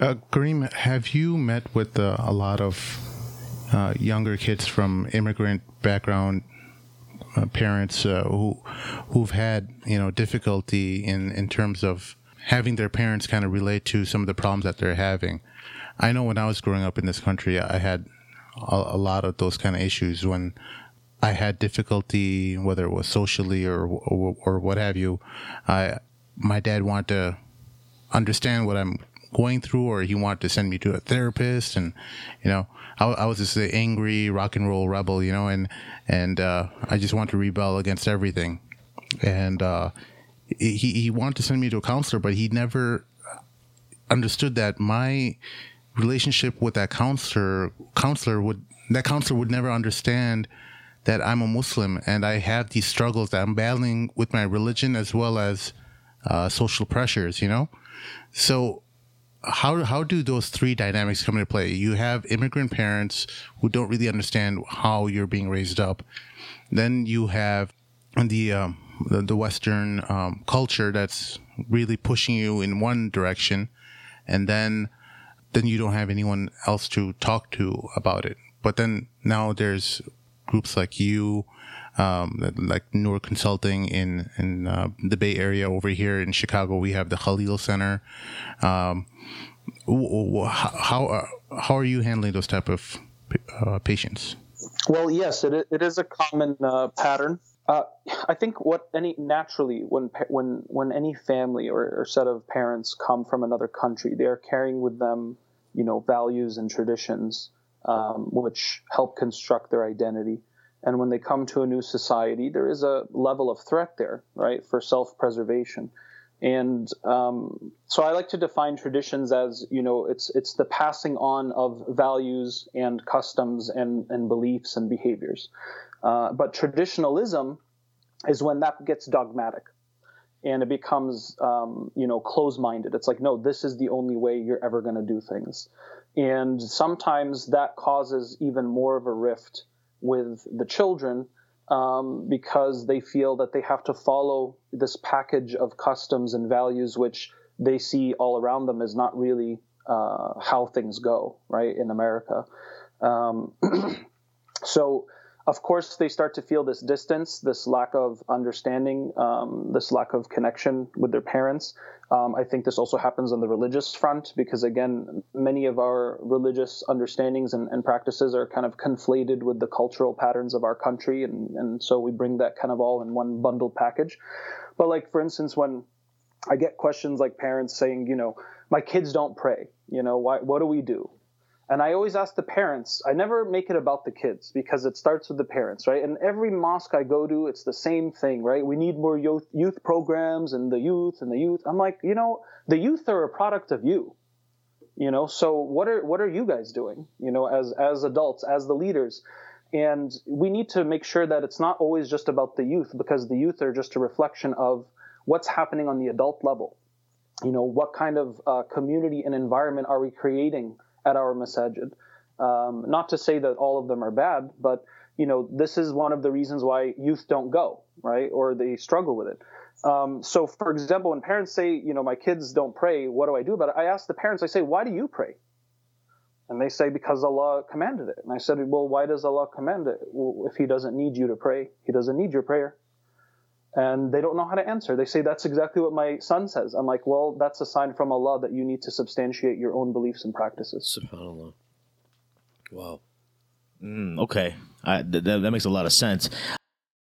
Uh, Karim, have you met with uh, a lot of uh, younger kids from immigrant background uh, parents uh, who who've had you know difficulty in in terms of having their parents kind of relate to some of the problems that they're having? I know when I was growing up in this country, I had a, a lot of those kind of issues when I had difficulty, whether it was socially or, or, or what have you. I my dad wanted to understand what I'm going through, or he wanted to send me to a therapist, and you know, I, I was just an angry rock and roll rebel, you know, and and uh, I just wanted to rebel against everything, and uh, he he wanted to send me to a counselor, but he never understood that my relationship with that counselor counselor would that counselor would never understand that I'm a Muslim and I have these struggles that I'm battling with my religion as well as uh, social pressures, you know? So how how do those three dynamics come into play? You have immigrant parents who don't really understand how you're being raised up. Then you have the um, the, the, Western um, culture that's really pushing you in one direction, and then then you don't have anyone else to talk to about it. But then now there's groups like you, um, like Noor Consulting in in uh, the Bay Area. Over here in Chicago, we have the Khalil Center. Um, how uh, how are you handling those type of uh, patients? Well, yes, it it is a common uh, pattern. Uh, I think what any naturally when when when any family or, or set of parents come from another country, they are carrying with them, you know, values and traditions um, which help construct their identity. And when they come to a new society, there is a level of threat there, right, for self preservation. And um, so I like to define traditions as, you know, it's, it's the passing on of values and customs and, and beliefs and behaviors. Uh, but traditionalism is when that gets dogmatic and it becomes, um, you know, close minded. It's like, no, this is the only way you're ever going to do things. And sometimes that causes even more of a rift with the children um, because they feel that they have to follow this package of customs and values which they see all around them is not really uh, how things go, right, in America. Um, so of course, they start to feel this distance, this lack of understanding, um, this lack of connection with their parents. Um, I think this also happens on the religious front because, again, many of our religious understandings and, and practices are kind of conflated with the cultural patterns of our country. And, and so we bring that kind of all in one bundled package. But, like, for instance, when I get questions like parents saying, you know, my kids don't pray, you know, why, what do we do? And I always ask the parents, I never make it about the kids because it starts with the parents, right? And every mosque I go to, it's the same thing, right? We need more youth, youth programs and the youth and the youth. I'm like, you know, the youth are a product of you. You know, so what are what are you guys doing? You know, as as adults, as the leaders, and we need to make sure that it's not always just about the youth because the youth are just a reflection of what's happening on the adult level. You know, what kind of uh, community and environment are we creating? At our masajid. Um, not to say that all of them are bad, but you know this is one of the reasons why youth don't go right or they struggle with it. Um, so, for example, when parents say, you know, my kids don't pray, what do I do about it? I ask the parents, I say, why do you pray? And they say, because Allah commanded it. And I said, well, why does Allah command it? Well, if He doesn't need you to pray, He doesn't need your prayer. And they don't know how to answer. They say, that's exactly what my son says. I'm like, well, that's a sign from Allah that you need to substantiate your own beliefs and practices. SubhanAllah. Wow. Mm, okay, I, th- that makes a lot of sense.